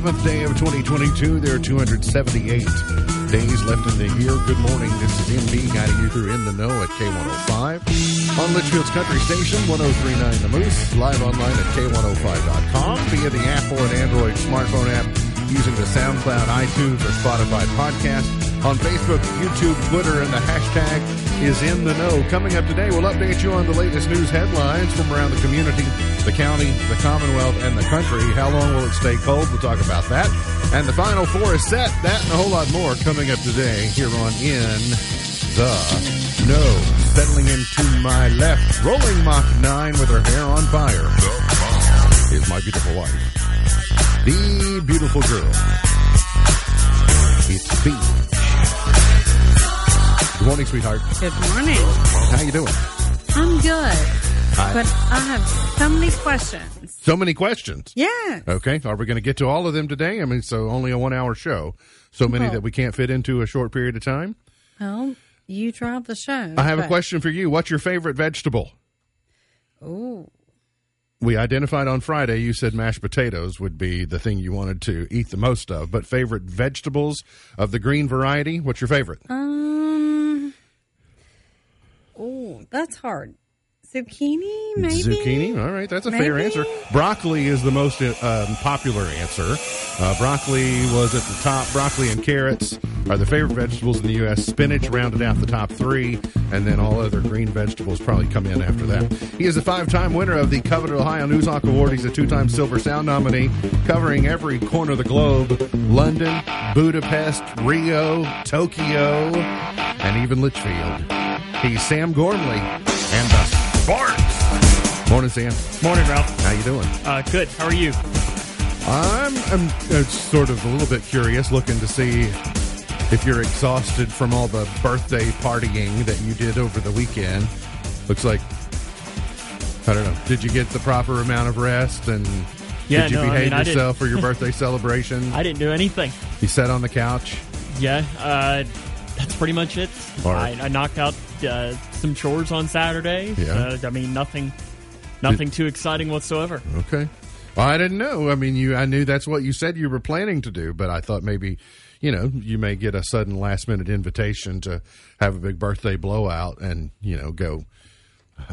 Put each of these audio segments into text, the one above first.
Monday, March 28th, the 87th day of 2022. There are 278 days left in the year. Good morning. This is MB guiding you through In the Know at K105 on Litchfield's Country Station, 1039 The Moose, live online at K105.com via the Apple and Android smartphone app using the SoundCloud, iTunes, or Spotify podcast. On Facebook, YouTube, Twitter, and the hashtag is in the know. Coming up today, we'll update you on the latest news headlines from around the community, the county, the Commonwealth, and the country. How long will it stay cold? We'll talk about that. And the final four is set. That and a whole lot more coming up today here on In the Know. Settling into my left, rolling Mach 9 with her hair on fire, is my beautiful wife. The beautiful girl. It's Beach. Good morning, sweetheart. Good morning. How you doing? I'm good, Hi. but I have so many questions. So many questions. Yeah. Okay, are we going to get to all of them today? I mean, so only a one-hour show. So many Well- that we can't fit into a short period of time. Well, you drive the show. I have a question for you. What's your favorite vegetable? Oh. We identified on Friday. You said mashed potatoes would be the thing you wanted to eat the most of. But favorite vegetables of the green variety? What's your favorite? Um. Oh, that's hard. Zucchini, maybe. Zucchini. All right, that's a fair answer. Broccoli is the most um, popular answer. Uh, broccoli was at the top. Broccoli and carrots are the favorite vegetables in the U.S. Spinach rounded out the top three, and then all other green vegetables probably come in after that. He is a five-time winner of the coveted Ohio Newshawk Award. He's a two-time Silver Sound nominee, covering every corner of the globe: London, Budapest, Rio, Tokyo, and even Litchfield. He's Sam Gormley and the Sparks. Morning, Sam. Morning, Ralph. How you doing? Uh, good. How are you? I'm, I'm uh, sort of a little bit curious, looking to see if you're exhausted from all the birthday partying that you did over the weekend. Looks like I don't know. Did you get the proper amount of rest and Yeah, did you no, behave I didn't- yourself for your birthday celebration? I didn't do anything. you sat on the couch. Yeah, uh, that's pretty much it. I. I knocked out uh, some chores on Saturday. Yeah. Uh, I mean, nothing, nothing too exciting whatsoever. Okay. Well, I didn't know. I mean, you. I knew that's what you said you were planning to do, but I thought maybe, you know, you may get a sudden last minute invitation to have a big birthday blowout and you know go,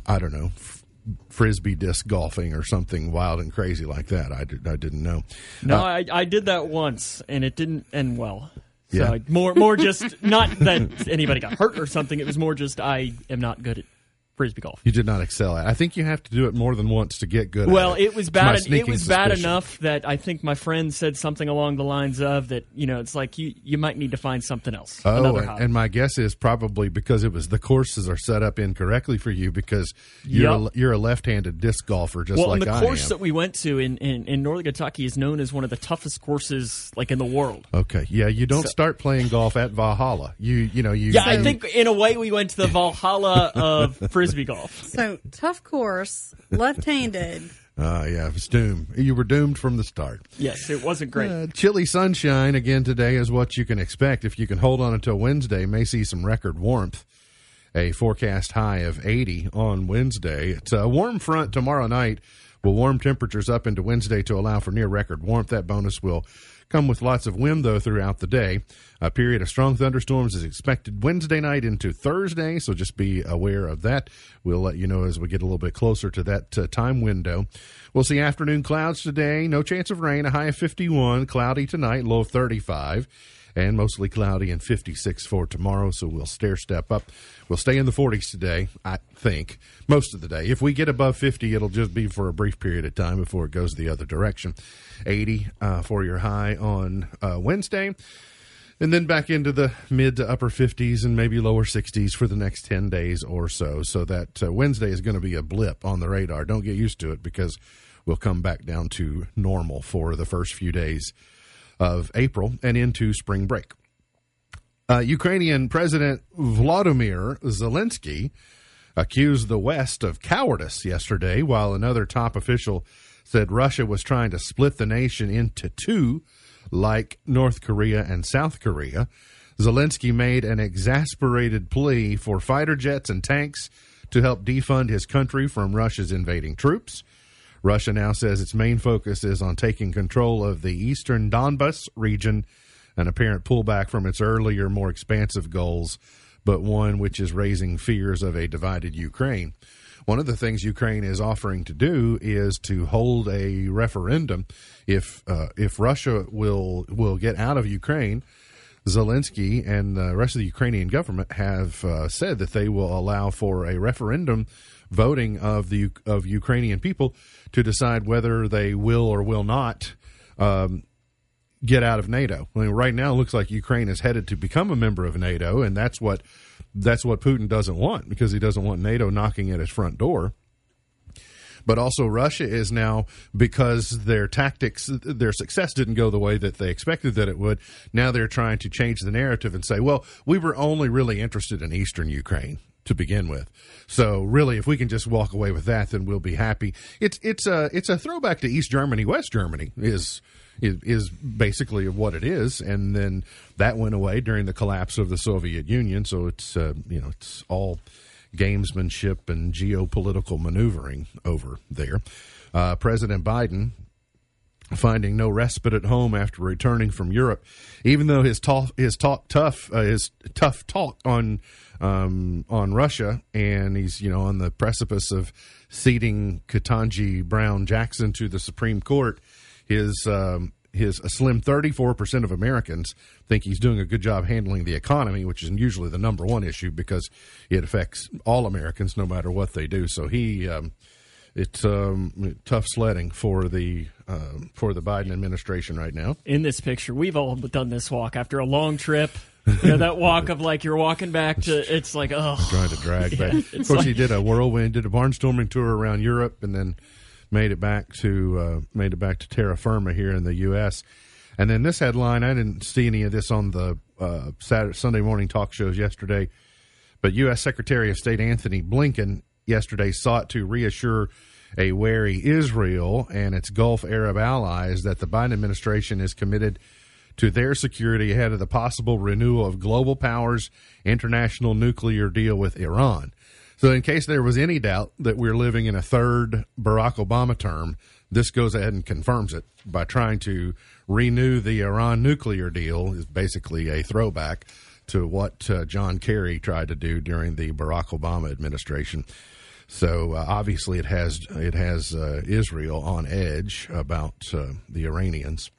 I don't know, f- frisbee disc golfing or something wild and crazy like that. I did. I didn't know. No, Uh, I, I did that once, and it didn't end well. So Yeah. more, more just not that anybody got hurt or something. It was more just I am not good at frisbee golf. you did not excel at. it. I think you have to do it more than once to get good. Well, at it. it was bad. It was bad enough that I think my friend said something along the lines of that. You know, it's like you you might need to find something else. Oh, and, and my guess is probably because it was the courses are set up incorrectly for you because you're Yep. a, you're a left-handed disc golfer just well, like and the I course am. that we went to in, in, in northern Kentucky is known as one of the toughest courses like in the world. Okay, yeah, you don't So- start playing golf at Valhalla. You you know you Yeah, I think in a way we went to the Valhalla of frisbee golf. So tough course, left-handed. Uh, yeah, it's doomed. You were doomed from the start. Yes, it wasn't great. Uh, chilly sunshine again today is what you can expect. If you can hold on until Wednesday, may see some record warmth. A forecast high of 80 on Wednesday. It's a warm front tomorrow night will warm temperatures up into Wednesday to allow for near record warmth. That bonus will come with lots of wind, though, throughout the day. A period of strong thunderstorms is expected Wednesday night into Thursday, so just be aware of that. We'll let you know as we get a little bit closer to that uh, time window. We'll see afternoon clouds today. No chance of rain. A high of 51. Cloudy tonight. Low of 35 and mostly cloudy and 56 for tomorrow. So we'll stair step up. We'll stay in the 40s today, I think, most of the day. If we get above 50, it'll just be for a brief period of time before it goes the other direction. 80 uh, for your high on uh, Wednesday. And then back into the mid to upper 50s and maybe lower 60s for the next 10 days or so. So that uh, Wednesday is going to be a blip on the radar. Don't get used to it because we'll come back down to normal for the first few days of April and into spring break. Uh, Ukrainian President Vladimir Zelensky accused the West of cowardice yesterday, while another top official said Russia was trying to split the nation into two, like North Korea and South Korea. Zelensky made an exasperated plea for fighter jets and tanks to help defund his country from Russia's invading troops. Russia now says its main focus is on taking control of the eastern Donbas region, an apparent pullback from its earlier, more expansive goals, but one which is raising fears of a divided Ukraine. One of the things Ukraine is offering to do is to hold a referendum if uh, if Russia will will get out of Ukraine. Zelensky and the rest of the Ukrainian government have uh, said that they will allow for a referendum voting of the of Ukrainian people to decide whether they will or will not um, get out of NATO. I mean, right now, it looks like Ukraine is headed to become a member of NATO, and that's what that's what Putin doesn't want because he doesn't want NATO knocking at his front door. But also, Russia is now because their tactics, their success didn't go the way that they expected that it would. Now they're trying to change the narrative and say, "Well, we were only really interested in eastern Ukraine." to begin with. So really, if we can just walk away with that, then we'll be happy. It's it's a it's a throwback to East Germany, West Germany is is, is basically what it is, and then that went away during the collapse of the Soviet Union. So it's uh, you know it's all gamesmanship and geopolitical maneuvering over there. Uh, President Biden finding no respite at home after returning from Europe, even though his talk his talk tough uh, his tough talk on um, on Russia, and he's you know on the precipice of seating Ketanji Brown Jackson to the Supreme Court. His um, his a slim 34% of Americans think he's doing a good job handling the economy, which is usually the number one issue because it affects all Americans no matter what they do. So he um, it's um, tough sledding for the um, for the Biden administration right now. In this picture, we've all done this walk after a long trip. You know, that walk of like you're walking back to it's like oh Trying to drag back. it's of course, he did a whirlwind, did a barnstorming tour around Europe, and then made it back to uh, made it back to terra firma here in the U.S. And then this headline, I didn't see any of this on the uh, Saturday, Sunday morning talk shows yesterday, but U.S. Secretary of State Antony Blinken yesterday sought to reassure a wary Israel and its Gulf Arab allies that the Biden administration is committed to their security ahead of the possible renewal of global powers international nuclear deal with Iran. So, in case there was any doubt that we're living in a third Barack Obama term, this goes ahead and confirms it by trying to renew the Iran nuclear deal is basically a throwback to what uh, John Kerry tried to do during the Barack Obama administration. So uh, obviously, it has it has uh, Israel on edge about uh, the Iranians.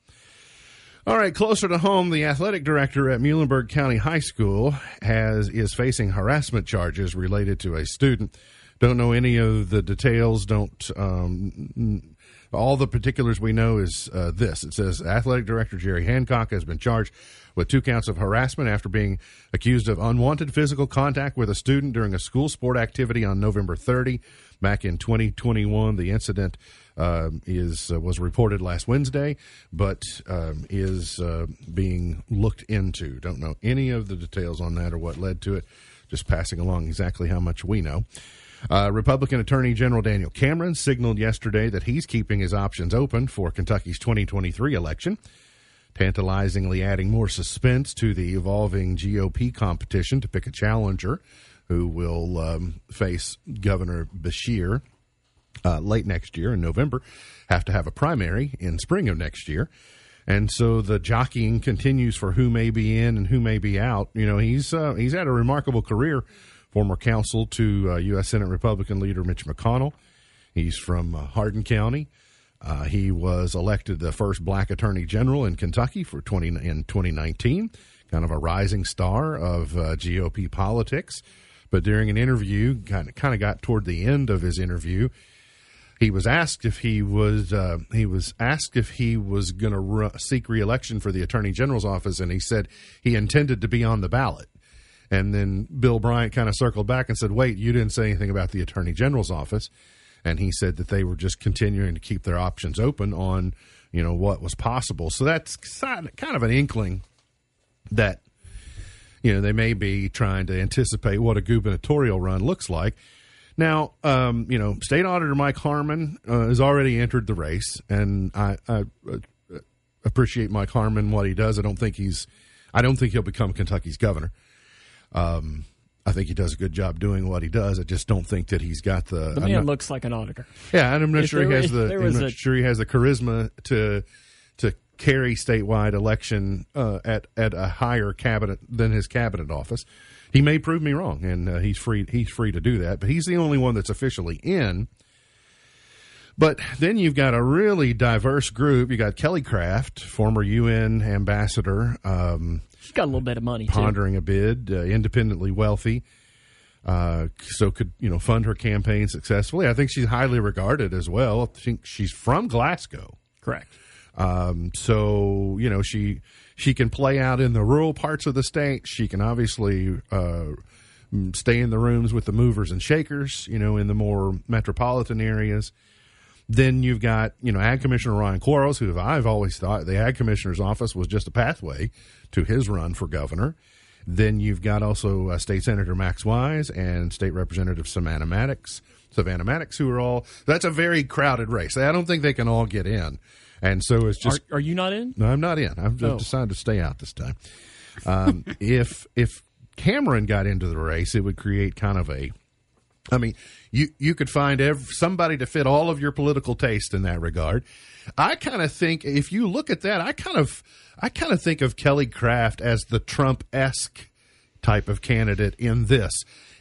All right, closer to home, the athletic director at Muhlenberg County High School has is facing harassment charges related to a student. Don't know any of the details. Don't um, all the particulars we know is uh, this. It says athletic director Jerry Hancock has been charged with two counts of harassment after being accused of unwanted physical contact with a student during a school sport activity on November 30 back in 2021. The incident um, is uh, was reported last Wednesday, but um, is uh, being looked into. Don't know any of the details on that or what led to it. Just passing along exactly how much we know. Uh, Republican Attorney General Daniel Cameron signaled yesterday that he's keeping his options open for Kentucky's 2023 election, tantalizingly adding more suspense to the evolving GOP competition to pick a challenger who will um, face Governor Beshear uh, late next year in November, have to have a primary in spring of next year. And so the jockeying continues for who may be in and who may be out. You know, he's uh, he's had a remarkable career. Former counsel to uh, U.S. Senate Republican leader Mitch McConnell. He's from uh, Hardin County. Uh, he was elected the first black attorney general in Kentucky for 20 in 2019. Kind of a rising star of uh, GOP politics. But during an interview, kind of kind of got toward the end of his interview, he was asked if he was uh, he was asked if he was going to re- seek reelection for the attorney general's office, and he said he intended to be on the ballot. And then Bill Bryant kind of circled back and said, "Wait, you didn't say anything about the attorney general's office." And he said that they were just continuing to keep their options open on you know what was possible. So that's kind of an inkling that you know they may be trying to anticipate what a gubernatorial run looks like. Now, um, you know, State Auditor Mike Harmon uh, has already entered the race, and I, I uh, appreciate Mike Harmon what he does. I don't think he's, I don't think he'll become Kentucky's governor. Um, I think he does a good job doing what he does. I just don't think that he's got the. The man not- looks like an auditor. yeah, and I'm not if sure he has the. I'm not a- sure he has the charisma to to carry statewide election uh, at at a higher cabinet than his cabinet office. He may prove me wrong, and uh, he's free. He's free to do that. But he's the only one that's officially in. But then you've got a really diverse group. You got Kelly Craft, former UN ambassador, um, She's got a little bit of money too. pondering a bid, uh, independently wealthy, uh, so could you know fund her campaign successfully. I think she's highly regarded as well. I think she's from Glasgow, Correct. um, so you know she she can play out in the rural parts of the state. She can obviously uh, stay in the rooms with the movers and shakers. You know, in the more metropolitan areas. Then you've got, you know, Ag Commissioner Ryan Quarles, who I've always thought the Ag Commissioner's office was just a pathway to his run for governor. Then you've got also uh, State Senator Max Wise and State Representative Savannah Maddox, Savannah Maddox, who are all, that's a very crowded race. I don't think they can all get in. And so it's just, are, are you not in? no, I'm not in. I've Oh. decided to stay out this time. Um, if if Cameron got into the race, it would create kind of a. I mean, you you could find ev- somebody to fit all of your political taste in that regard. I kind of think if you look at that, I kind of I kind of think of Kelly Craft as the Trump esque type of candidate in this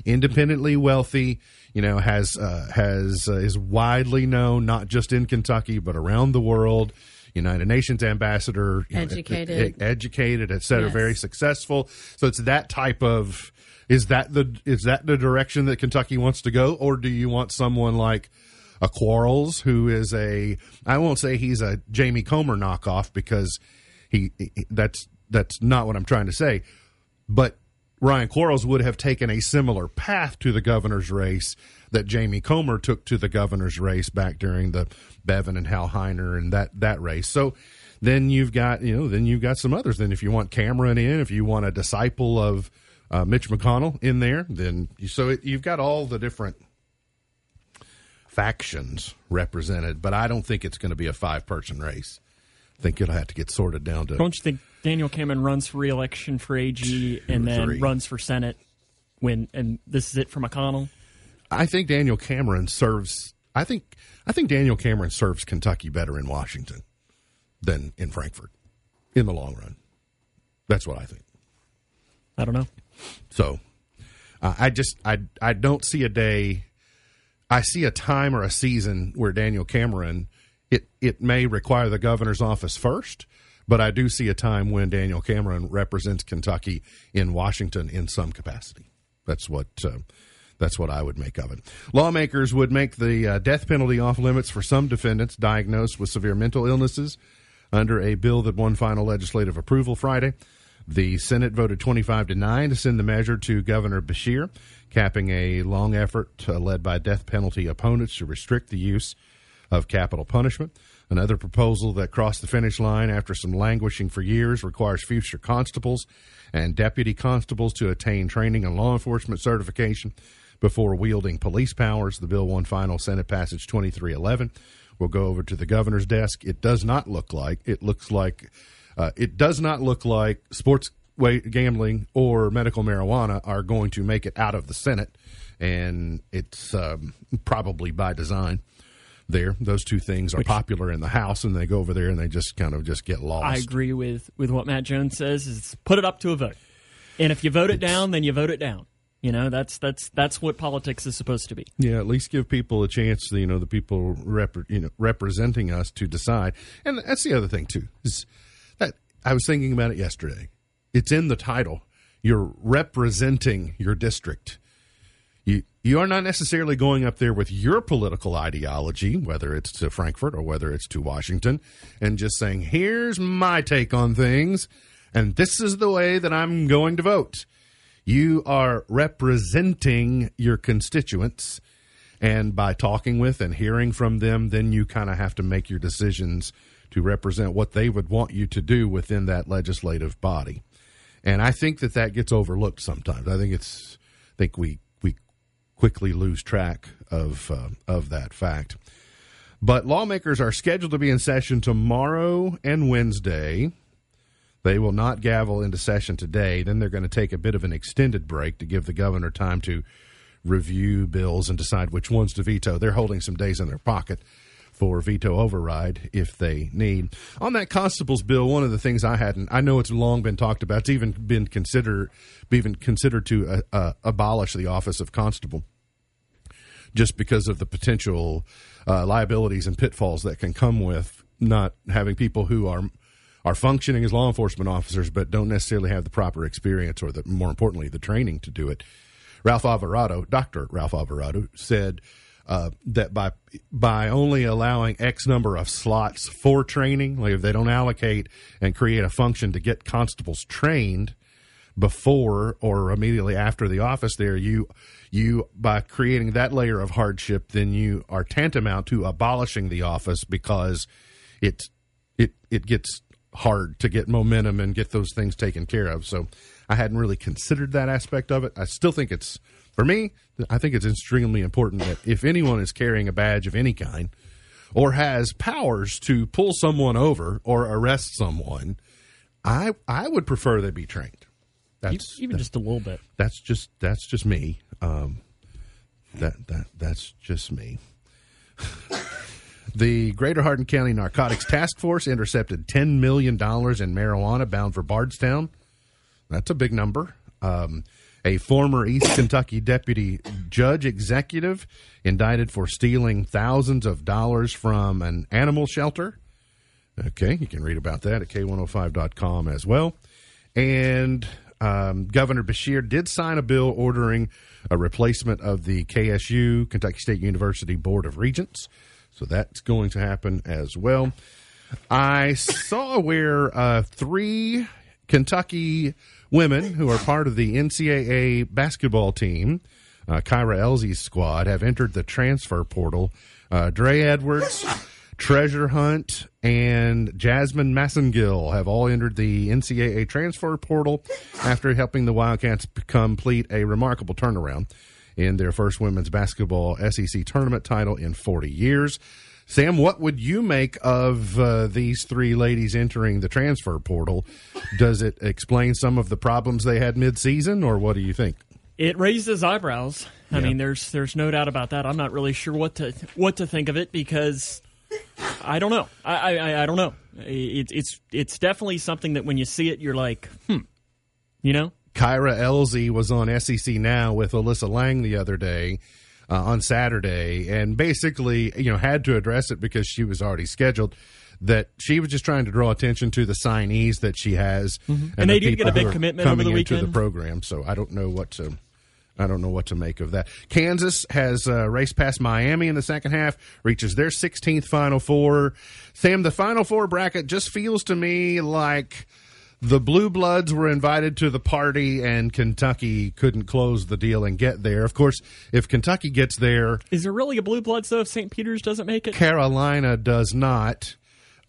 independently wealthy you know has uh, has uh, is widely known not just in Kentucky but around the world United Nations ambassador know, Educated. ed- educated et cetera Yes. very successful so it's that type of is that the is that the direction that Kentucky wants to go or do you want someone like a Quarles who is a I won't say he's a Jamie Comer knockoff because he, he that's that's not what I'm trying to say but Ryan Quarles would have taken a similar path to the governor's race that Jamie Comer took to the governor's race back during the Bevin and Hal Heiner and that that race. So then you've got you know then you've got some others. Then if you want Cameron in, if you want a disciple of uh, Mitch McConnell in there, then you, so it, you've got all the different factions represented. But I don't think it's going to be a five person race. I think it'll have to get sorted down to Don't you think Daniel Cameron runs for re-election for AG and then Three. runs for Senate when and this is it for McConnell? I think Daniel Cameron serves. I think I think Daniel Cameron serves Kentucky better in Washington than in Frankfort in the long run. That's what I think. I don't know. So uh, I just I I don't see a day. I see a time or a season where Daniel Cameron it it may require the governor's office first, but I do see a time when Daniel Cameron represents Kentucky in Washington in some capacity. That's what uh, that's what I would make of it. Lawmakers would make the uh, death penalty off limits for some defendants diagnosed with severe mental illnesses under a bill that won final legislative approval Friday. The Senate voted 25 to 9 to send the measure to Governor Beshear, capping a long effort uh, led by death penalty opponents to restrict the use of capital punishment. Another proposal that crossed the finish line after some languishing for years requires future constables and deputy constables to attain training and law enforcement certification before wielding police powers. The bill won final Senate passage 2311. We'll go over to the governor's desk. It does not look like it looks like uh, it does not look like sports gambling or medical marijuana are going to make it out of the Senate, and it's um, probably by design. There, those two things are popular in the House, and they go over there and they just kind of just get lost. I agree with with what Matt Jones says. Is put it up to a vote, and if you vote it down, then you vote it down. You know that's that's that's what politics is supposed to be. Yeah, at least give people a chance. You know, the people rep, you know representing us to decide. And that's the other thing too. Is that I was thinking about it yesterday. It's in the title. You're representing your district. You you are not necessarily going up there with your political ideology, whether it's to Frankfort or whether it's to Washington, and just saying, "Here's my take on things, and this is the way that I'm going to vote." You are representing your constituents, and by talking with and hearing from them, then you kind of have to make your decisions to represent what they would want you to do within that legislative body. And I think that that gets overlooked sometimes. I think it's, I think we quickly lose track of uh, of that fact. But lawmakers are scheduled to be in session tomorrow and Wednesday. They will not gavel into session today. Then they're going to take a bit of an extended break to give the governor time to review bills and decide which ones to veto. They're holding some days in their pocket for veto override if they need. On that constable's bill, one of the things I hadn't, I know it's long been talked about. It's even been considered, even considered to uh, uh, abolish the office of constable, just because of the potential uh, liabilities and pitfalls that can come with not having people who are are functioning as law enforcement officers, but don't necessarily have the proper experience or the more importantly the training to do it. Ralph Alvarado, Doctor Ralph Alvarado, said uh, that by by only allowing X number of slots for training, like if they don't allocate and create a function to get constables trained before or immediately after the office there, you you by creating that layer of hardship, then you are tantamount to abolishing the office because it it it gets hard to get momentum and get those things taken care of. So I hadn't really considered that aspect of it. I still think it's for me, I think it's extremely important that if anyone is carrying a badge of any kind or has powers to pull someone over or arrest someone, I I would prefer they be trained. That's even just a little bit. that's just that's just me. Um, that that that's just me. the Greater Hardin County Narcotics Task Force intercepted ten million dollars in marijuana bound for Bardstown. That's a big number. Um, a former East Kentucky deputy judge executive indicted for stealing thousands of dollars from an animal shelter. Okay, you can read about that at k105.com as well. And um, Governor Beshear did sign a bill ordering a replacement of the KSU, Kentucky State University Board of Regents. So that's going to happen as well. I saw where uh, three Kentucky women who are part of the NCAA basketball team, uh, Kyra Elzy's squad, have entered the transfer portal. Uh, Dre Edwards, Treasure Hunt, and Jazmine Massengill have all entered the NCAA transfer portal after helping the Wildcats complete a remarkable turnaround in their first women's basketball SEC tournament title in 40 years. Sam, what would you make of uh, these three ladies entering the transfer portal? Does it explain some of the problems they had mid-season, or what do you think? It raises eyebrows. I Yeah. mean, there's there's no doubt about that. I'm not really sure what to what to think of it because I don't know. I I, I don't know. It, it's it's definitely something that when you see it, you're like, hmm, you know. Kyra Elzy was on SEC Now with Alyssa Lang the other day uh, on Saturday, and basically, you know, had to address it because she was already scheduled. That she was just trying to draw attention to the signees that she has, Mm-hmm. And they the did get a big commitment over coming the into the program. So I don't know what to. I don't know what to make of that. Kansas has uh, raced past Miami in the second half, reaches their 16th Final Four. Sam, the Final Four bracket just feels to me like the Blue Bloods were invited to the party and Kentucky couldn't close the deal and get there. Of course, if Kentucky gets there, Is there really a blue bloods though if St. Peter's doesn't make it? Carolina does not.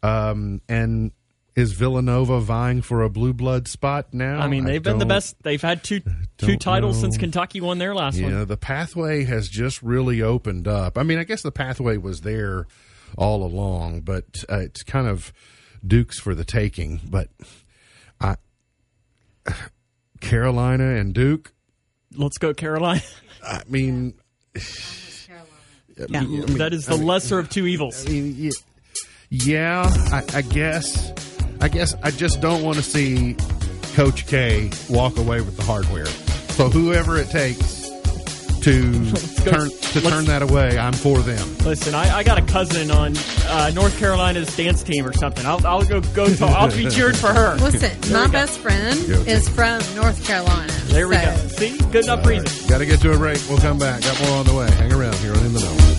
Um, and is Villanova vying for a blue blood spot now? I mean, they've been the best. They've had two two titles since. Kentucky won their last Yeah, one. Yeah, the pathway has just really opened up. I mean, I guess the pathway was there all along, but uh, it's kind of Duke's for the taking. But I, Carolina and Duke. Let's go, Carolina. I mean, Yeah. that is the lesser of two evils. I mean, y- yeah, I, I guess. I guess I just don't want to see Coach K walk away with the hardware. So whoever it takes to go- turn to turn that away, I'm for them. Listen, I, I got a cousin on uh, North Carolina's dance team or something. I'll, I'll go go. Talk. I'll be cheered for her. Listen, my best friend is from North Carolina. There we so- go. See, good enough reason. Got to get to a break. We'll come back. Got more on the way. Hang around here on In the Know.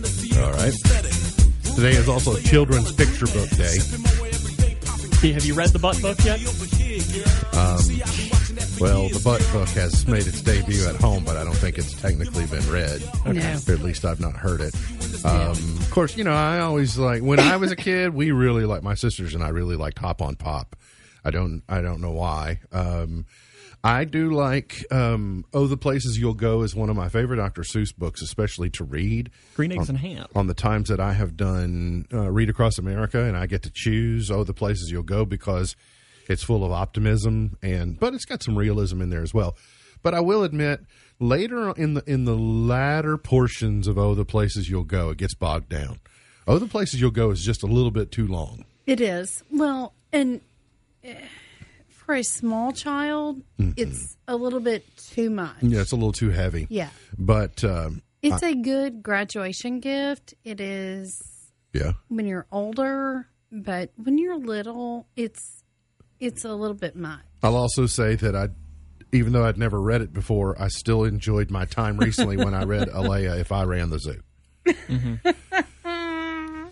The theater, All right. Today is also Children's Picture Book Day. Have you read the butt book yet? Well, the Butt Book has made its debut at home, but I don't think it's technically been read. No. At least I've not heard it. Um, of course, you know, I always like when I was a kid, we really like my sisters and I really liked Hop on Pop. I don't, I don't know why. Um, I do like um, Oh, the Places You'll Go is one of my favorite Dr. Seuss books, especially to read Green eggs and ham. on the times that I have done uh, Read Across America, and I get to choose oh the places you'll go because it's full of optimism and but it's got some realism in there as well. But I will admit, later in the in the latter portions of oh the places you'll go, it gets bogged down. Oh the places you'll go is just a little bit too long. It is. Well, and eh, for a small child, it's a little bit too much. Yeah, it's a little too heavy. Yeah. But um, It's a good graduation gift. It is yeah, when you're older, but when you're little, it's it's a little bit much. I'll also say that I, even though I'd never read it before, I still enjoyed my time recently when I read Alea If I Ran the Zoo.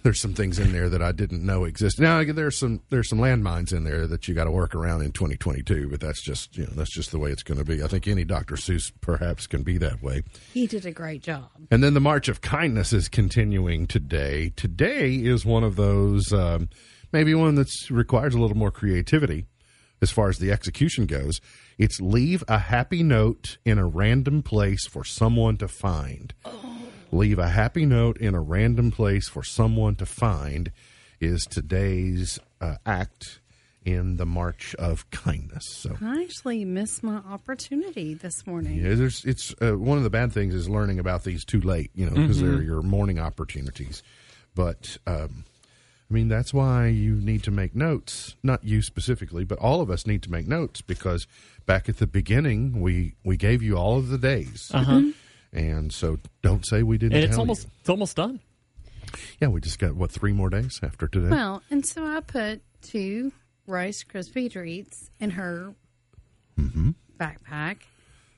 There's some things in there that I didn't know existed. Now there's some there's some landmines in there that you got to work around in 2022, but that's just you know that's just the way it's going to be. I think any Dr. Seuss perhaps can be that way. He did a great job. And then the March of Kindness is continuing today. Today is one of those, um, maybe one that requires a little more creativity as far as the execution goes. It's leave a happy note in a random place for someone to find. Leave a happy note in a random place for someone to find is today's uh, act in the March of Kindness. So I actually missed my opportunity this morning. yeah, there's it's uh, one of the bad things is learning about these too late, you know, because they're your morning opportunities. But um, I mean, that's why you need to make notes. Not you specifically, but all of us need to make notes because back at the beginning, we we gave you all of the days, Uh-huh. And so don't say we didn't. And it's tell almost you. it's almost done. yeah. We just got what three more days after today. Well, and so I put two Rice Krispie treats in her Mm-hmm. backpack.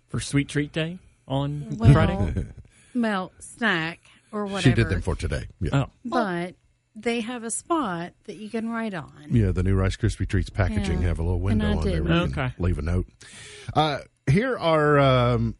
for Sweet Treat Day on Well, Friday. well, snack or whatever. she did them for today. Yeah. Oh, but they have a spot that you can write on. Yeah, the new Rice Krispie treats packaging Yeah. have a little window I on there where Okay. leave a note. Uh, here are um,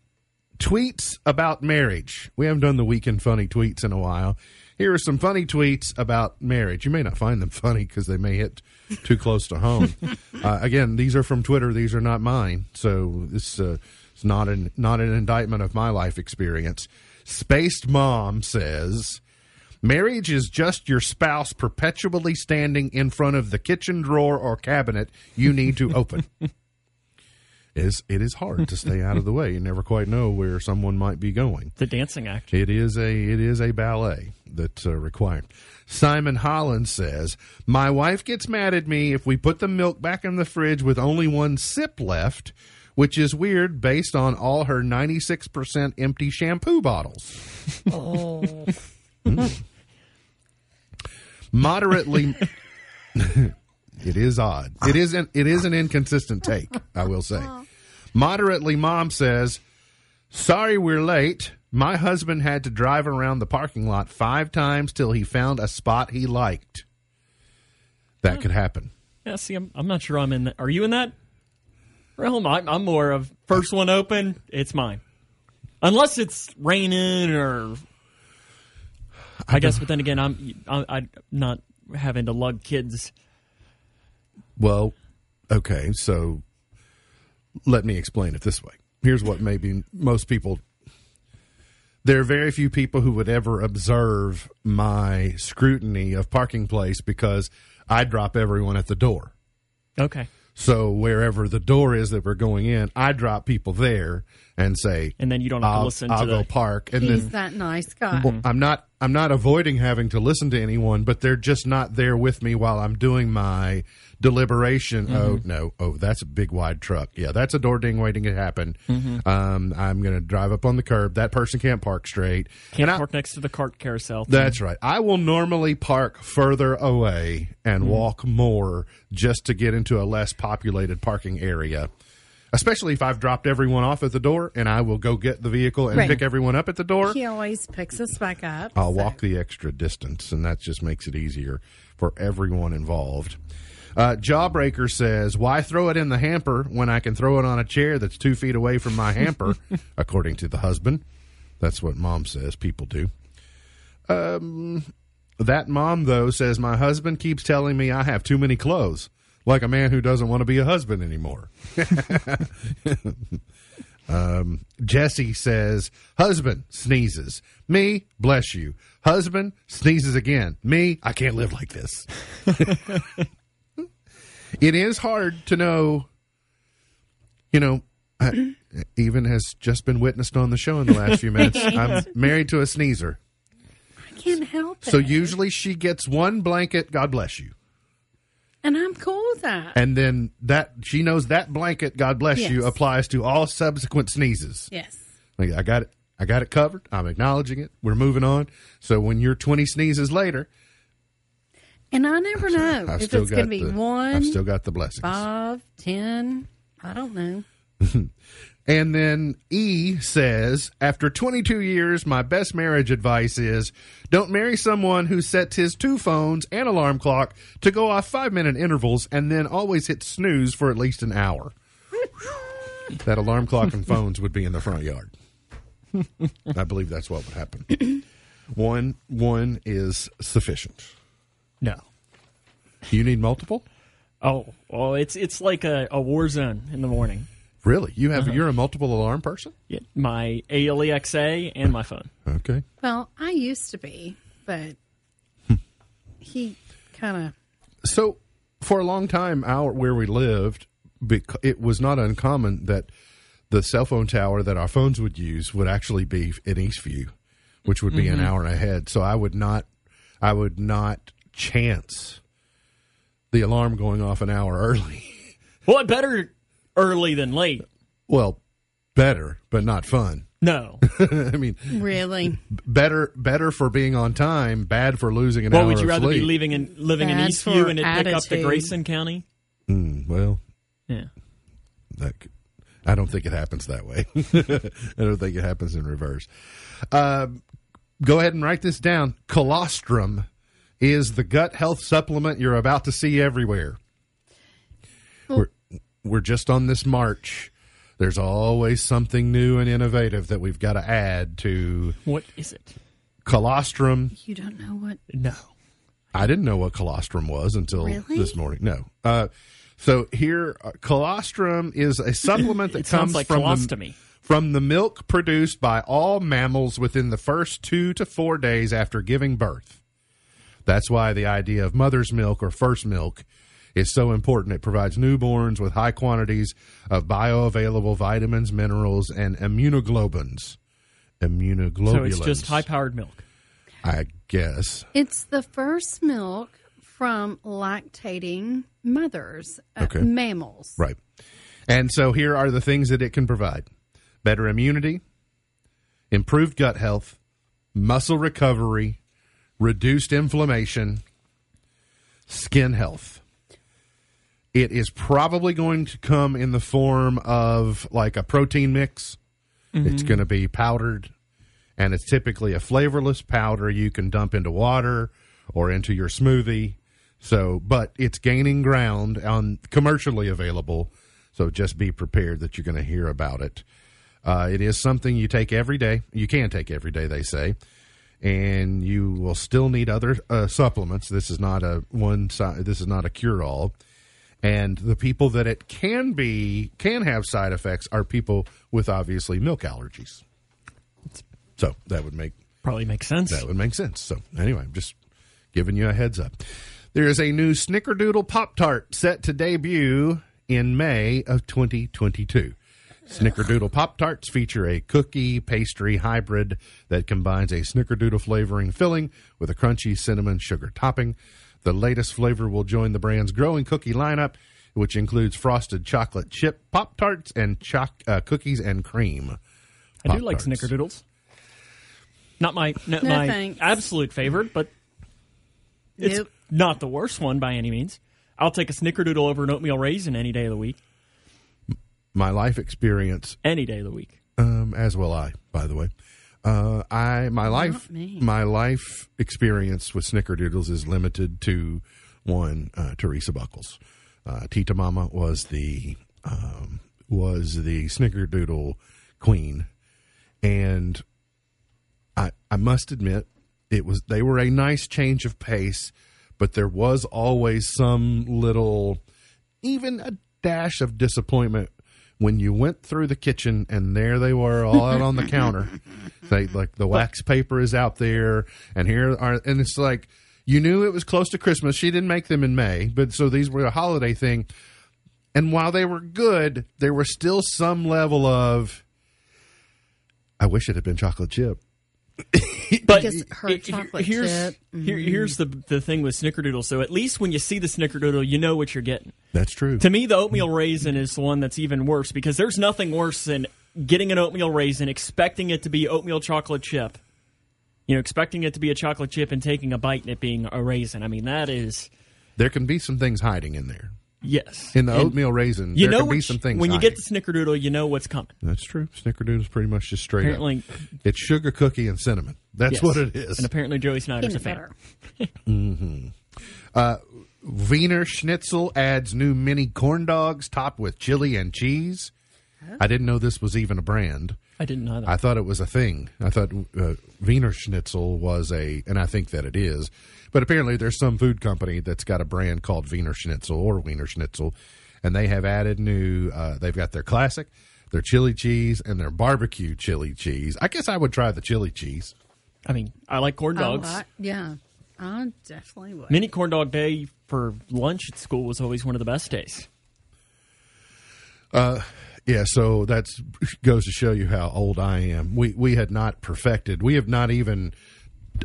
tweets about marriage. We haven't done the weekend funny tweets in a while. Here are some funny tweets about marriage. You may not find them funny because they may hit too close to home. uh, again, these are from Twitter. These are not mine, so this uh, is not an not an indictment of my life experience. Spaced Mom says. Marriage is just your spouse perpetually standing in front of the kitchen drawer or cabinet you need to open. is it is hard to stay out of the way. You never quite know where someone might be going. the dancing act. It is a it is a ballet that's uh, required. Simon Holland says, "My wife gets mad at me if we put the milk back in the fridge with only one sip left." Which is weird based on all her 96% empty shampoo bottles. Oh, moderately it is odd it is an it is an inconsistent take i will say moderately mom says sorry we're late my husband had to drive around the parking lot five times till he found a spot he liked that could happen Yeah, see, I'm, I'm not sure I'm in that. Are you in that realm? I'm, I'm more of first one open, it's mine. Unless it's raining or. I guess, but then again, I'm I, I'm not having to lug kids. Well, okay, so let me explain it this way. Here's what maybe most people there are very few people who would ever observe my scrutiny of parking place because I drop everyone at the door. Okay. So wherever the door is that we're going in, I drop people there and say, And then you don't have to I'll, listen I'll to go the. park. And he's then that nice guy. well, I'm not I'm not avoiding having to listen to anyone, but they're just not there with me while I'm doing my deliberation. Oh mm-hmm. no, oh that's a big wide truck. Yeah, that's a door ding waiting to happen. Mm-hmm. Um, I'm going to drive up on the curb. That person can't park straight. Can't And I- park next to the cart carousel. that's right. I will normally park further away and mm-hmm. walk more just to get into a less populated parking area. Especially if I've dropped everyone off at the door and I will go get the vehicle and Right. pick everyone up at the door. he always picks us back up. I'll so- walk the extra distance, and that just makes it easier for everyone involved. Uh, Jawbreaker says, "Why throw it in the hamper when I can throw it on a chair that's two feet away from my hamper?" according to the husband, that's what mom says. People do. Um, that mom though says my husband keeps telling me I have too many clothes, like a man who doesn't want to be a husband anymore. um, Jesse says, husband sneezes. Me, bless you. Husband sneezes again. Me, I can't live like this. it is hard to know, you know, I, even has just been witnessed on the show in the last few minutes. I'm married to a sneezer. I can't help it. So usually she gets one blanket, God bless you. And I'm cool with that. And then that she knows that blanket, God bless you, applies to all subsequent sneezes. yes. Like I got it I got it covered. I'm acknowledging it. We're moving on. So when you're 20 sneezes later, And I never know I've if it's going to be the, one, I've still got the blessings. five, ten. I don't know. And then E says, after 22 years, my best marriage advice is don't marry someone who sets his two phones and alarm clock to go off five minute intervals and then always hits snooze for at least an hour. that alarm clock and phones would be in the front yard. I believe that's what would happen. one one is sufficient. No. You need multiple? Oh, well, it's it's like a, a war zone in the morning. Really? You have uh-huh. you're a multiple alarm person? Yeah, my ALEXA and my phone. Okay. Well, I used to be, but he kind of. So, for a long time out where we lived, it was not uncommon that the cell phone tower that our phones would use would actually be in Eastview, which would be an mm-hmm. hour ahead. So I would not, I would not chance the alarm going off an hour early. Well, I better early than late. well, better, but not fun. No. I mean, Really? better, better for being on time, bad for losing an hour. Well, hour would you rather sleep. be living in living in Bad Eastview and it pick up to. Grayson County? Mm, well, Yeah. that could- I don't think it happens that way. I don't think it happens in reverse. Um, go ahead and write this down. Colostrum is the gut health supplement you're about to see everywhere. We're, we're just on this march. There's always something new and innovative that we've got to add to What is it? colostrum. You don't know what? No. I didn't know what colostrum was until Really? this morning. No. Uh, so here, uh, colostrum is a supplement that It comes sounds like from colostomy. the, from the milk produced by all mammals within the first two to four days after giving birth. That's why the idea of mother's milk or first milk is so important. It provides newborns with high quantities of bioavailable vitamins, minerals, and immunoglobins. Immunoglobulins. So it's just high powered milk. I guess. It's the first milk from lactating mothers, uh, Okay. mammals. Right. And so here are the things that it can provide better immunity, improved gut health, muscle recovery, reduced inflammation, skin health. It is probably going to come in the form of like a protein mix. It's going to be powdered, and it's typically a flavorless powder you can dump into water or into your smoothie. So, but it's gaining ground on commercially available. So just be prepared that you're going to hear about it. Uh, it is something you take every day. You can take every day, they say, and you will still need other uh, supplements. This is not a one side. This is not a cure all. And the people that it can be can have side effects are people with obviously milk allergies. So that would make Probably make sense. that would make sense. So anyway, I'm just giving you a heads up. There is a new Snickerdoodle Pop Tart set to debut in May of 2022. Snickerdoodle Pop Tarts feature a cookie pastry hybrid that combines a Snickerdoodle flavoring filling with a crunchy cinnamon sugar topping. The latest flavor will join the brand's growing cookie lineup, which includes frosted chocolate chip Pop Tarts and choc- uh, cookies and cream. I do like snickerdoodles. Not my no, No, my thanks. absolute favorite, but it's Nope. not the worst one by any means. I'll take a snickerdoodle over an oatmeal raisin any day of the week. My life experience Any day of the week. um, as will I. By the way, uh, I my life my life experience with Snickerdoodles is limited to one uh, Teresa Buckles. Uh, Tita Mama was the um, was the Snickerdoodle queen, and I I must admit it was they were a nice change of pace, but there was always some little, even a dash of disappointment when you went through the kitchen and there they were all out on the counter. They like the wax paper is out there, and here are and it's like you knew it was close to Christmas. She didn't make them in May, but so these were a holiday thing. And while they were good, there was still some level of I wish it had been chocolate chip. But Because her he- he- chocolate here's, chip, mm-hmm. here- here's the the thing with Snickerdoodle. So at least when you see the Snickerdoodle, you know what you're getting. That's true. To me, the oatmeal raisin is the one that's even worse because there's nothing worse than getting an oatmeal raisin, expecting it to be oatmeal chocolate chip. You know, expecting it to be a chocolate chip and taking a bite and it being a raisin. I mean, that is There can be some things hiding in there. Yes. In the And oatmeal raisin, you there know can be which- some things when you hiding. get the Snickerdoodle, you know what's coming. That's true. Snickerdoodle is pretty much just straight Apparently, up. It's sugar cookie and cinnamon. That's yes. what it is. And apparently, Joey Snyder's a Peanut fan. butter. Wiener Schnitzel adds new mini corn dogs topped with chili and cheese. I didn't know this was even a brand. I didn't know that. I thought it was a thing. I thought uh, Wiener Schnitzel was a, and I think that it is. But apparently, there's some food company that's got a brand called Wiener Schnitzel or Wiener Schnitzel, and they have added new. Uh, they've got their classic, their chili cheese, and their barbecue chili cheese. I guess I would try the chili cheese. I mean, I like corn Oh, dogs. I- yeah, I definitely would. Mini corn dog day for lunch at school was always one of the best days. Uh, Yeah, so that goes to show you how old I am. We we had not perfected. We have not even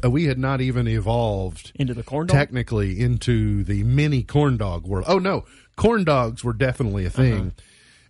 Uh, we had not even evolved Into the corn dog? technically into the mini corn dog world. Oh no, corn dogs were definitely a thing, uh-huh.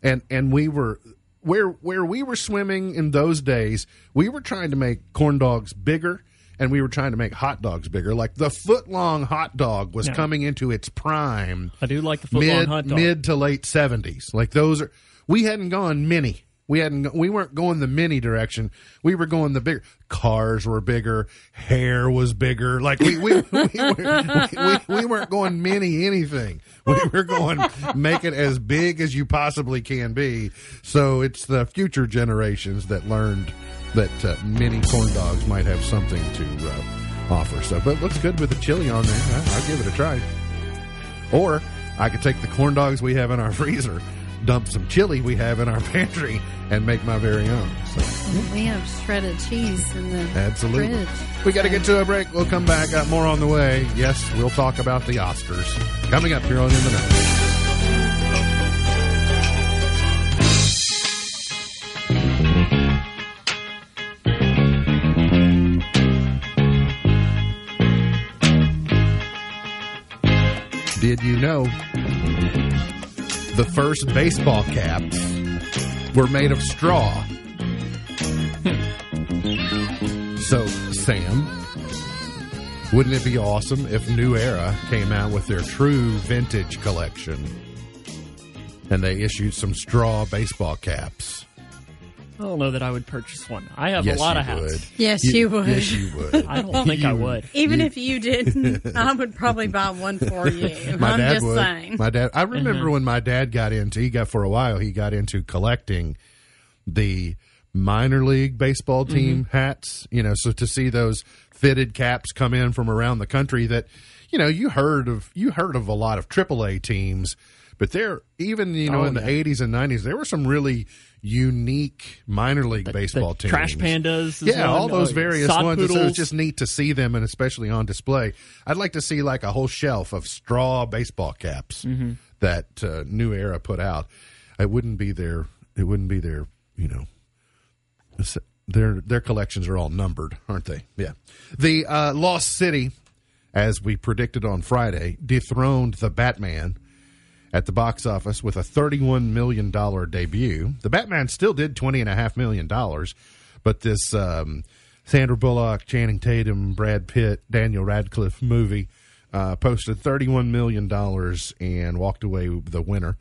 and and we were where where we were swimming in those days. We were trying to make corn dogs bigger. And we were trying to make hot dogs bigger. Like the foot long hot dog was Yeah. coming into its prime I do like the foot long mid hot dog. mid to late seventies. Like those are we hadn't gone mini. We hadn't we weren't going the mini direction. We were going the bigger. Cars were bigger. Hair was bigger. Like we we we, were, we, we, we weren't going mini anything. We were going make it as big as you possibly can be. So it's the future generations that learned that uh, mini corn dogs might have something to uh, offer. So, but looks good with the chili on there. I'll give it a try. Or I could take the corn dogs we have in our freezer, dump some chili we have in our pantry, and make my very own. So, We have shredded cheese in the absolutely. fridge. We got to get to a break. We'll come back. Got more on the way. Yes, we'll talk about the Oscars. Coming up here on In the Know. Did you know the first baseball caps were made of straw? so, Sam, wouldn't it be awesome if New Era came out with their true vintage collection and they issued some straw baseball caps? I don't know that I would purchase one. I have yes, a lot of hats. would. Yes, you would. Yes, you would. I don't think I would. Even if you didn't, I would probably buy one for you. My I'm dad just would. saying. My dad. I uh-huh. remember when my dad got into. He got for a while. He got into collecting the minor league baseball mm-hmm. team hats. You know, so to see those fitted caps come in from around the country, that you know, you heard of. You heard of a lot of AAA teams, but there, even you know, Oh, in the yeah. '80s and '90s, there were some really unique minor league baseball the teams. Trash Pandas. Yeah, one. all those Oh, various Sod ones. So it's just neat to see them, and especially on display. I'd like to see like a whole shelf of straw baseball caps Mm-hmm. that uh, New Era put out. It wouldn't be their. It wouldn't be their. You know, their their collections are all numbered, aren't they? Yeah. The uh, Lost City, as we predicted on Friday, dethroned the Batman at the box office with a $31 million debut. The Batman still did $20.5 million, but this um, Sandra Bullock, Channing Tatum, Brad Pitt, Daniel Radcliffe movie uh, posted $31 million and walked away the winner.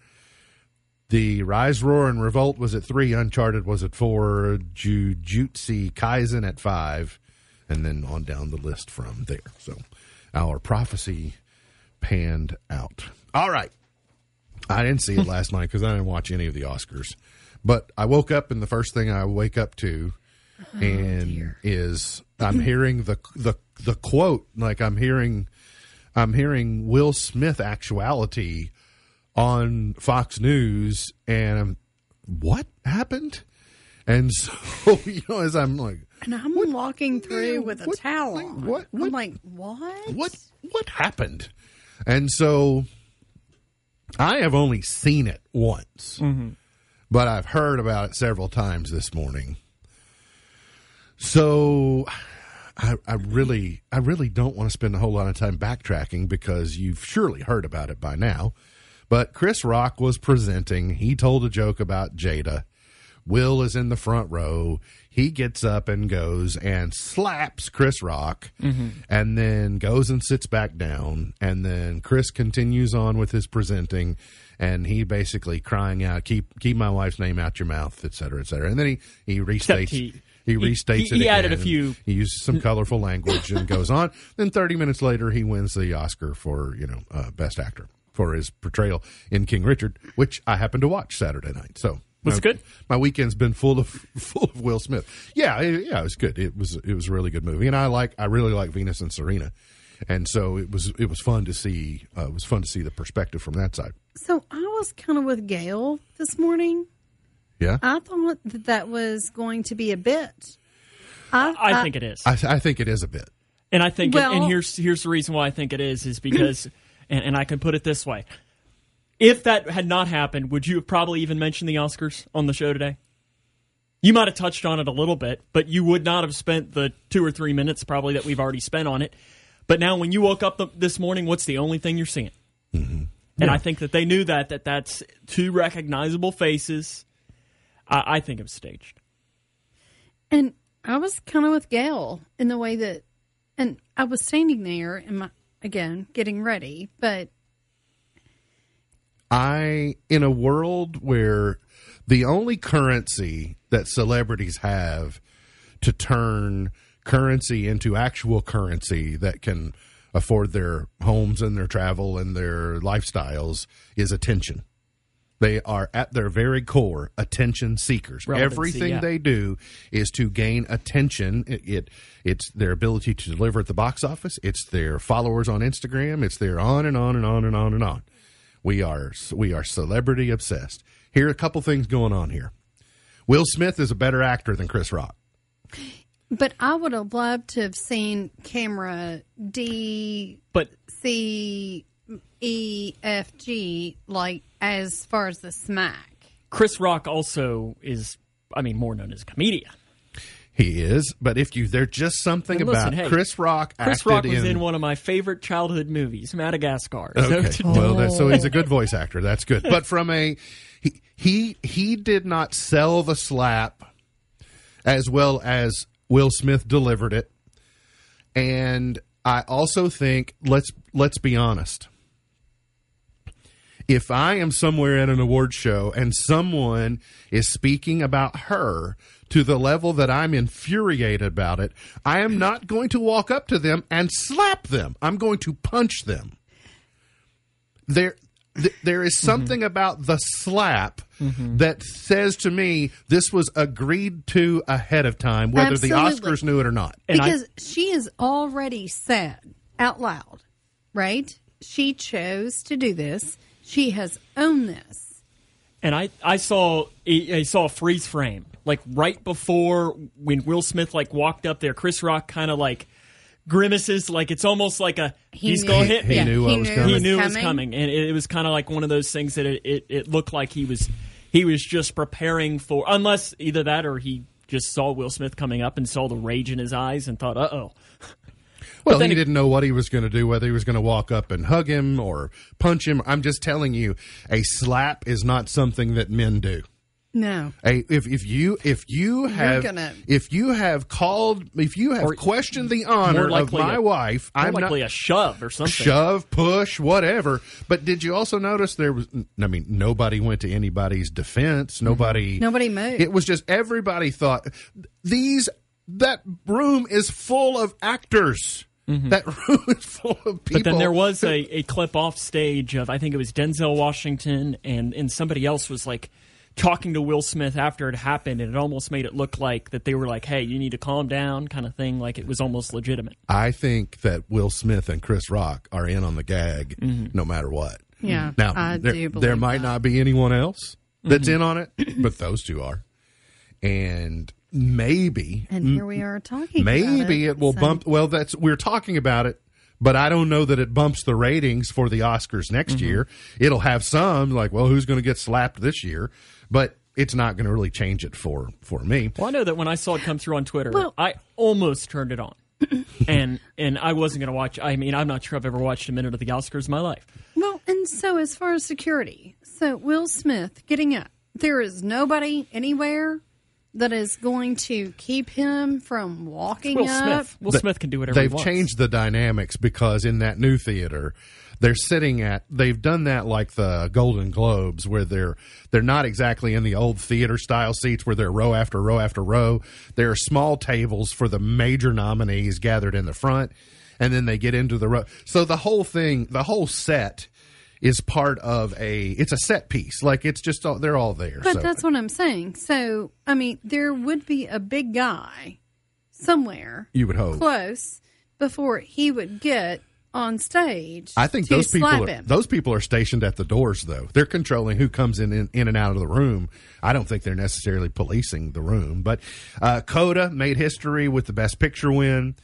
The Rise, Roar, and Revolt was at three. Uncharted was at four. Jujutsu Kaisen at five. And then on down the list from there. So our prophecy panned out. All right. I didn't see it last night because I didn't watch any of the Oscars. But I woke up and the first thing I wake up to oh, and is I'm hearing the the the quote like I'm hearing I'm hearing Will Smith actuality on Fox News and I'm what happened? And so you know as I'm like And I'm walking through with a what- towel. like, what- what- I'm like, what? what what happened? And so I have only seen it once, mm-hmm. but I've heard about it several times this morning. So I, I really, I really don't want to spend a whole lot of time backtracking because you've surely heard about it by now. But Chris Rock was presenting. He told a joke about Jada. Will is in the front row. He gets up and goes and slaps Chris Rock and then goes and sits back down. And then Chris continues on with his presenting and he basically crying out, keep, keep my wife's name out your mouth, et cetera, et cetera. And then he, he restates, he- he, he- restates he- it. he added a few- He uses some colorful language and goes on. Then 30 minutes later, he wins the Oscar for, you know, uh, best actor for his portrayal in King Richard, which I happened to watch Saturday night. So Was my, it good? My weekend's been full of full of Will Smith. Yeah, it- yeah, it was good. It was it was a really good movie, and I like I really like Venus and Serena, and so it was it was fun to see. Uh, it was fun to see the perspective from that side. So I was kind of with Gail this morning. Yeah, I thought that that was going to be a bit. I, I think it is. I, I think it is a bit. And I think, well, and here's here's the reason why I think it is, is because, and, and I can put it this way: if that had not happened, would you have probably even mentioned the Oscars on the show today? You might have touched on it a little bit, but you would not have spent the two or three minutes probably that we've already spent on it. But now, when you woke up the, this morning, what's the only thing you're seeing? Mm-hmm. And I think that they knew that that that's two recognizable faces. I, I think it was staged. And I was kind of with Gail in the way that, and I was standing there and my, again, getting ready, but I in a world where the only currency that celebrities have to turn currency into actual currency that can afford their homes and their travel and their lifestyles is attention. They are at their very core attention seekers. Relevancy, Everything yeah. they do is to gain attention. It, it it's their ability to deliver at the box office. It's their followers on Instagram. It's their on and on and on and on and on. We are we are celebrity obsessed. Here are a couple things going on here. Will Smith is a better actor than Chris Rock. but I would have loved to have seen camera D But C E F G like as far as the smack. Chris Rock also is, I mean, more known as a comedian. He is, but if you there's just something And about listen, hey, Chris Rock. Chris Rock was in, one of my favorite childhood movies, Madagascar. So Okay. to- Well, that, so he's a good voice actor. That's good. But from a he he he did not sell the slap as well as Will Smith delivered it. And I also think let's let's be honest. If I am somewhere at an award show and someone is speaking about her to the level that I'm infuriated about it, I am not going to walk up to them and slap them. I'm going to punch them there th- there is mm-hmm. something about the slap mm-hmm. that says to me this was agreed to ahead of time whether the oscars knew it or not And I- because she has already said out loud, right? She chose to do this. She has owned this. and I, I saw I saw a freeze frame like right before when Will Smith like walked up there. Chris Rock kind of like grimaces, like it's almost like a He he's knew- gonna hit me. He knew what was coming. he was knew it was coming, and it, it was kind of like one of those things that it, it, it looked like he was he was just preparing for, unless either that or he just saw Will Smith coming up and saw the rage in his eyes and thought, uh oh. well he it- didn't know what he was going to do whether he was going to walk up and hug him or punch him i'm just telling you a slap is not something that men do No. a, if if you if you have gonna- if you have called if you have Or- questioned the honor of my a- wife More i'm not likely a shove or something. shove, push, whatever. But did you also notice there was? I mean, nobody went to anybody's defense. Mm-hmm. Nobody. Nobody moved. It was just everybody thought these. That room is full of actors. Mm-hmm. That room is full of people. But then there was a, a clip off stage of I think it was Denzel Washington and and somebody else was like talking to Will Smith after it happened, and it almost made it look like that they were like, "Hey, you need to calm down," kind of thing. Like it was almost legitimate. I think that Will Smith and Chris Rock are in on the gag mm-hmm. no matter what. Yeah, mm-hmm. Now, I there, do there might that. not be anyone else that's in mm-hmm. on it, but those two are. And maybe, And here we are talking. maybe about it will so- bump. Well, that's we're talking about it, but I don't know that it bumps the ratings for the Oscars next year. It'll have some like, well, who's going to get slapped this year? But it's not going to really change it for for me. Well, I know that when I saw it come through on Twitter, Well- I almost turned it on, and and I wasn't going to watch. I mean, I'm not sure I've ever watched a minute of the Oscars in my life. Well, and so as far as security, so Will Smith getting up, there is nobody anywhere that is going to keep him from walking Will up. Smith, Will Th- Smith can do whatever. They've he wants. changed the dynamics because in that new theater, they're sitting at. They've done that like the Golden Globes, where they're they're not exactly in the old theater style seats where they're row after row after row. There are small tables for the major nominees gathered in the front, and then they get into the row. So the whole thing, the whole set. Is part of a. It's a set piece. Like it's just all, they're all there. But so. that's what I'm saying. So, I mean, there would be a big guy somewhere you would hope. close before he would get on stage. I think to those people are, him. those people are stationed at the doors though. They're controlling who comes in, in in and out of the room. I don't think they're necessarily policing the room. But uh, Coda made history with the best picture win.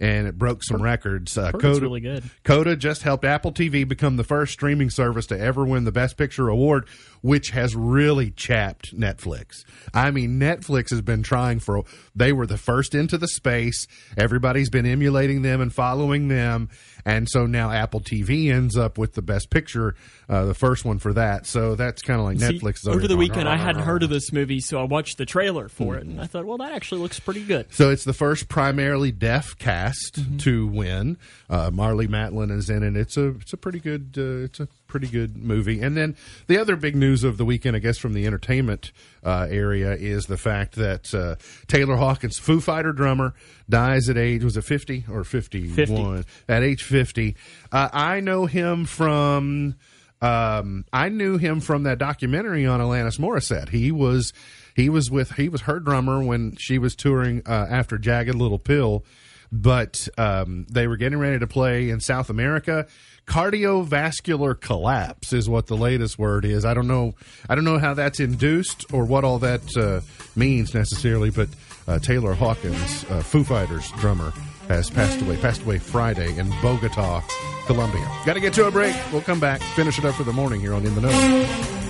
And it broke some records. Uh, Coda, really good. Coda just helped Apple TV become the first streaming service to ever win the Best Picture award, which has really chapped Netflix. I mean, Netflix has been trying for. They were the first into the space. Everybody's been emulating them and following them, and so now Apple TV ends up with the Best Picture, uh, the first one for that. So that's kind of like See, Netflix. over the going, weekend, I hadn't heard of this movie, so I watched the trailer for it, Mm-hmm. and I thought, well, that actually looks pretty good. So it's the first primarily deaf cast Mm-hmm. to win. Uh, Marlee Matlin is in it. It's a it's a pretty good uh, it's a pretty good movie. And then the other big news of the weekend, I guess, from the entertainment uh, area is the fact that uh, Taylor Hawkins, Foo Fighter drummer, dies at age was it fifty or fifty one? At age fifty, uh, I know him from. Um, I knew him from that documentary on Alanis Morissette. He was he was with he was her drummer when she was touring uh, after Jagged Little Pill, but um, they were getting ready to play in South America. Cardiovascular collapse is what the latest word is. I don't know. I don't know how that's induced or what all that uh, means necessarily. But uh, Taylor Hawkins, uh, Foo Fighters drummer, has passed away. Passed away Friday in Bogota, Colombia. Got to get to a break. We'll come back. Finish it up for the morning here on In the Know.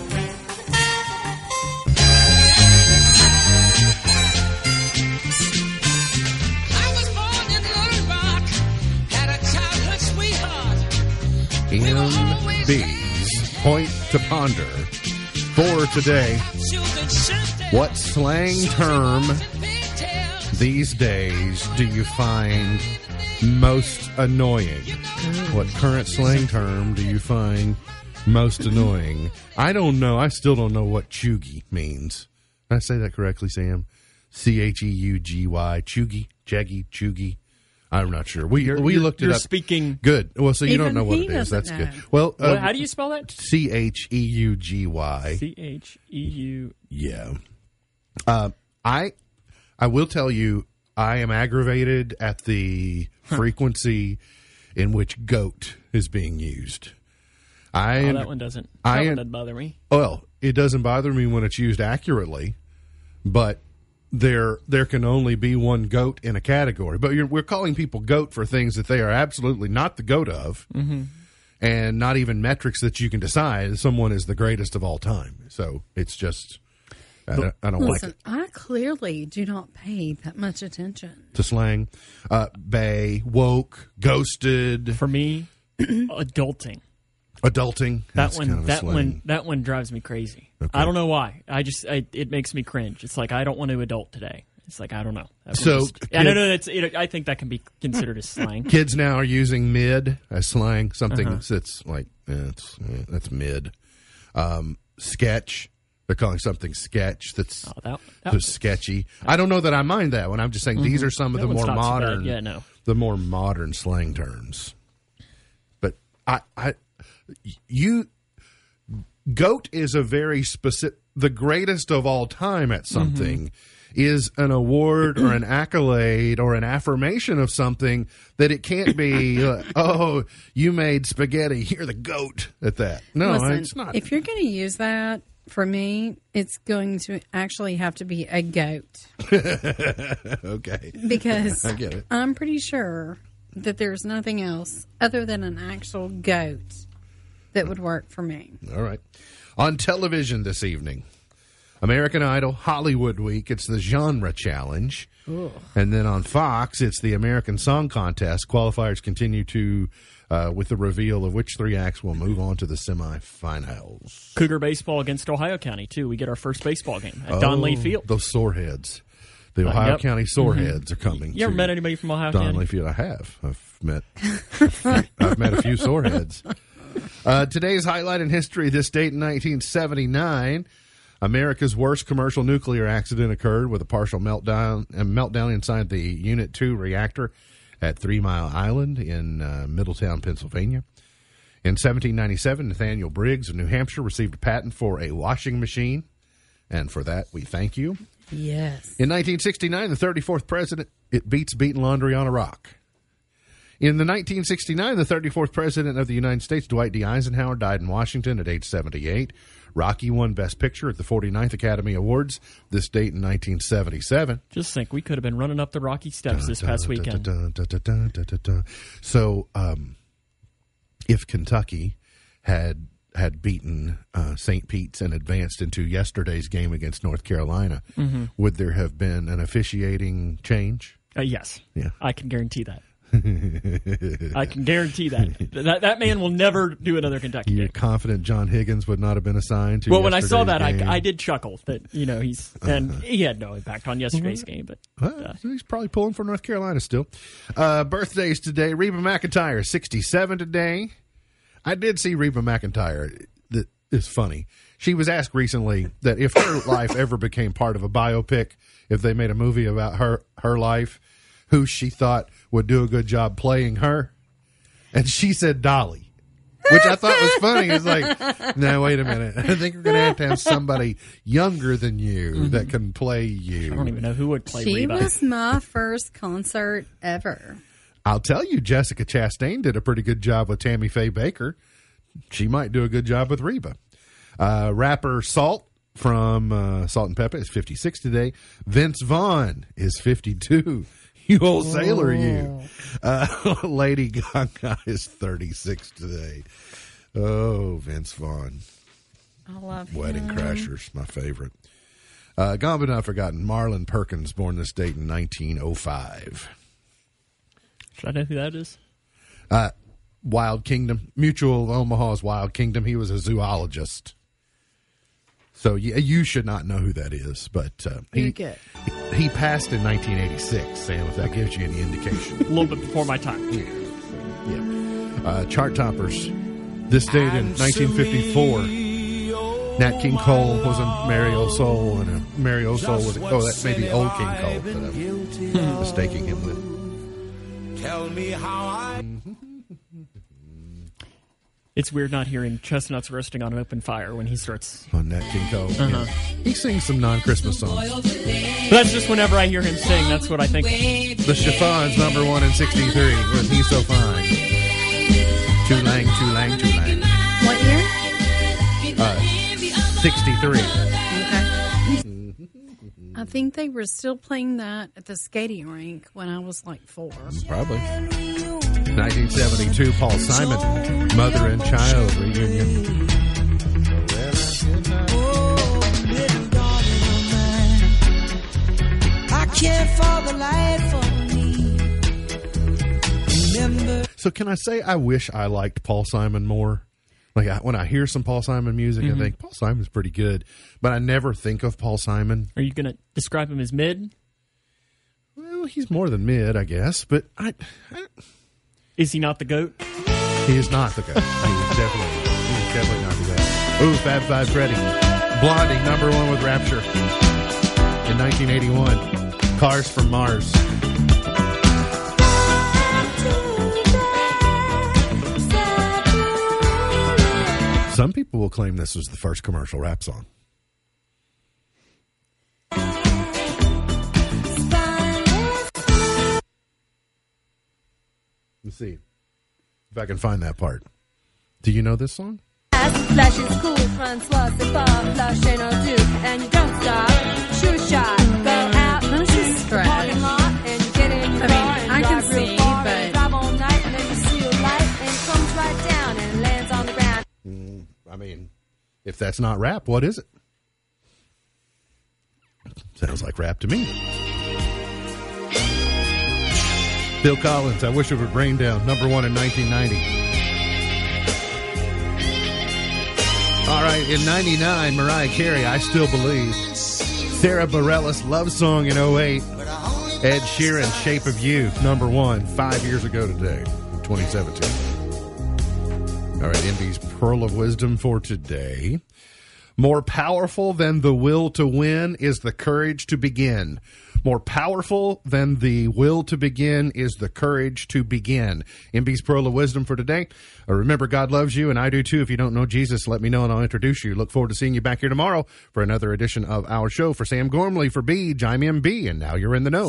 MB's Point to Ponder for today. What slang term these days do you find most annoying? What current slang term do you find most annoying? I don't know. I still don't know what chuggy means. Did I say that correctly, Sam? C H E U G Y. Chuggy? Jaggy? Chuggy? I'm not sure. We we you're- looked it you're up. speaking- Good. Well, so you Even don't know what it is. That's doesn't good. Well, uh, What- how do you spell that? C H E U G Y. C H E U. Yeah. Uh, I I will tell you, I am aggravated at the frequency in which goat is being used. I Oh, that one doesn't. That I- one doesn't bother me. well, it doesn't bother me when it's used accurately, but there there can only be one goat in a category. But you're, we're calling people goat for things that they are absolutely not the goat of, and not even metrics that you can decide someone is the greatest of all time. So it's just I don't, I don't like it. I clearly do not pay that much attention. to slang. Uh, bay, woke, ghosted, For me, adulting. adulting. That That's one, kind of that slang. one, that one drives me crazy. I don't know why. I just, I, it makes me cringe. It's like I don't want to adult today. It's like I don't know. That So, just- I don't know. That's, it, I think that can be considered as slang. Kids now are using mid as slang, something Uh-huh. that's, that's like eh, eh, that's mid. Um, sketch, They're calling something sketch that's Oh, that, that that's sketchy. I don't know that I mind that one. I'm just saying these are some of That the more not so bad. modern, Yeah, no. the more modern slang terms. But I, I, you, goat is a very specific. The greatest of all time at something is an award or an accolade or an affirmation of something that it can't be. uh, oh, you made spaghetti. You're the goat at that. No, Listen, it's not. If you're going to use that for me, it's going to actually have to be a goat okay. because I get it. I'm pretty sure that there's nothing else other than an actual goat that would work for me. All right. On television this evening, American Idol, Hollywood Week. It's the genre challenge. And then on Fox, it's the American Song Contest. Qualifiers continue to, uh, with the reveal of which three acts will move on to the semifinals. Cougar baseball against Ohio County too. We get our first baseball game at Don Lee Field. Those soreheads. The Ohio yep. County soreheads are coming. You ever to met anybody from Ohio Donley County? Field. I have. I've met. I've met a few soreheads. Uh, today's highlight in history: this date in 1979, America's worst commercial nuclear accident occurred with a partial meltdown and meltdown inside the Unit Two reactor at Three Mile Island in uh, Middletown, Pennsylvania. In 1797, Nathaniel Briggs of New Hampshire received a patent for a washing machine, and for that we thank you. Yes. In 1969, the 34th president, it beats beating laundry on a rock. In the 1969, the 34th president of the United States, Dwight D. Eisenhower, died in Washington at age 78. Rocky won Best Picture at the 49th Academy Awards, this date in 1977. Just think, we could have been running up the Rocky Steps this past Dun, weekend. dun, dun. So, um, if Kentucky had had beaten uh, St. Pete's and advanced into yesterday's game against North Carolina, Mm-hmm. would there have been an officiating change? Uh, yes, Yeah. I can guarantee that. I can guarantee that. that that man will never do another Kentucky You're game. confident John Higgins would not have been assigned to. Well, when I saw that. I, I did chuckle that you know he's and he had no impact on yesterday's game, but Well, he's probably pulling for North Carolina still. Uh, birthdays today. Reba McEntire, 67 today. I did see Reba McEntire. That is funny. She was asked recently that if her life ever became part of a biopic, if they made a movie about her her life, who she thought would do a good job playing her, and she said Dolly. Which I thought was funny. It's like, no, wait a minute. I think we're going to have to have somebody younger than you that can play you. I don't even know who would play She Reba. was my first concert ever. I'll tell you, Jessica Chastain did a pretty good job with Tammy Faye Bakker. She might do a good job with Reba. Uh, rapper Salt from uh, Salt and Pepa is 56 today. Vince Vaughn is 52. You old sailor, you. Uh, Lady Gaga is 36 today. Oh, Vince Vaughn. I love Wedding him. Crashers, my favorite. Uh, gone but not forgotten. Marlin Perkins, born this date in 1905. Should I know who that is? Uh, Wild Kingdom, Mutual of Omaha's Wild Kingdom. He was a zoologist. So yeah, you should not know who that is, but uh, he You're he passed in 1986. Sam, if that gives you any indication. A little bit before my time. Yeah. Uh, chart toppers. This date in 1954. Nat King Cole was a Mary O Soul, and a Mary O Soul was a, oh, that may be old King Cole that I'm mistaking him with. Tell me how I It's weird not hearing chestnuts roasting on an open fire when he starts. On Nat King Cole, Uh-huh. yeah. he sings some non-Christmas songs. That's just whenever I hear him sing. That's what I think. The Chiffons number one in '63 was "He's So Fine." Too lang, too lang, too lang. What year? Uh, '63. I think they were still playing that at the skating rink when I was like four. Probably. 1972, Paul Simon, mother and child reunion. So, can I say I wish I liked Paul Simon more? Like I, when I hear some Paul Simon music, I mm-hmm. think Paul Simon's pretty good, but I never think of Paul Simon. Are you going to describe him as mid? Well, he's more than mid, I guess, but I, I Is he not the goat? he is not the goat. He is definitely, he is definitely not the goat. Ooh, Fab Five Freddy, Blondie, number one with Rapture in 1981. Cars from Mars. Some people will claim this was the first commercial rap song. Let's see if I can find that part. Do you know this song? Flash is cool, Francois, c'est pas flash ain't no do, and you don't stop. Shoot shot, go out, This is I mean, if that's not rap, what is it? Sounds like rap to me. Phil Collins, I wish it would rain down, number one in 1990. All right, in 99, Mariah Carey, I Still Believe. Sara Bareilles, Love Song in 08. Ed Sheeran, Shape of You, number one, five years ago today, 2017. All right, Indy's Pearl of Wisdom for today. More powerful than the will to win is the courage to begin. More powerful than the will to begin is the courage to begin. MB's Pearl of Wisdom for today. Uh, remember, God loves you, and I do too. If you don't know Jesus, let me know and I'll introduce you. Look forward to seeing you back here tomorrow for another edition of our show. For Sam Gormley, for Beej, I'm MB, and now you're in the know.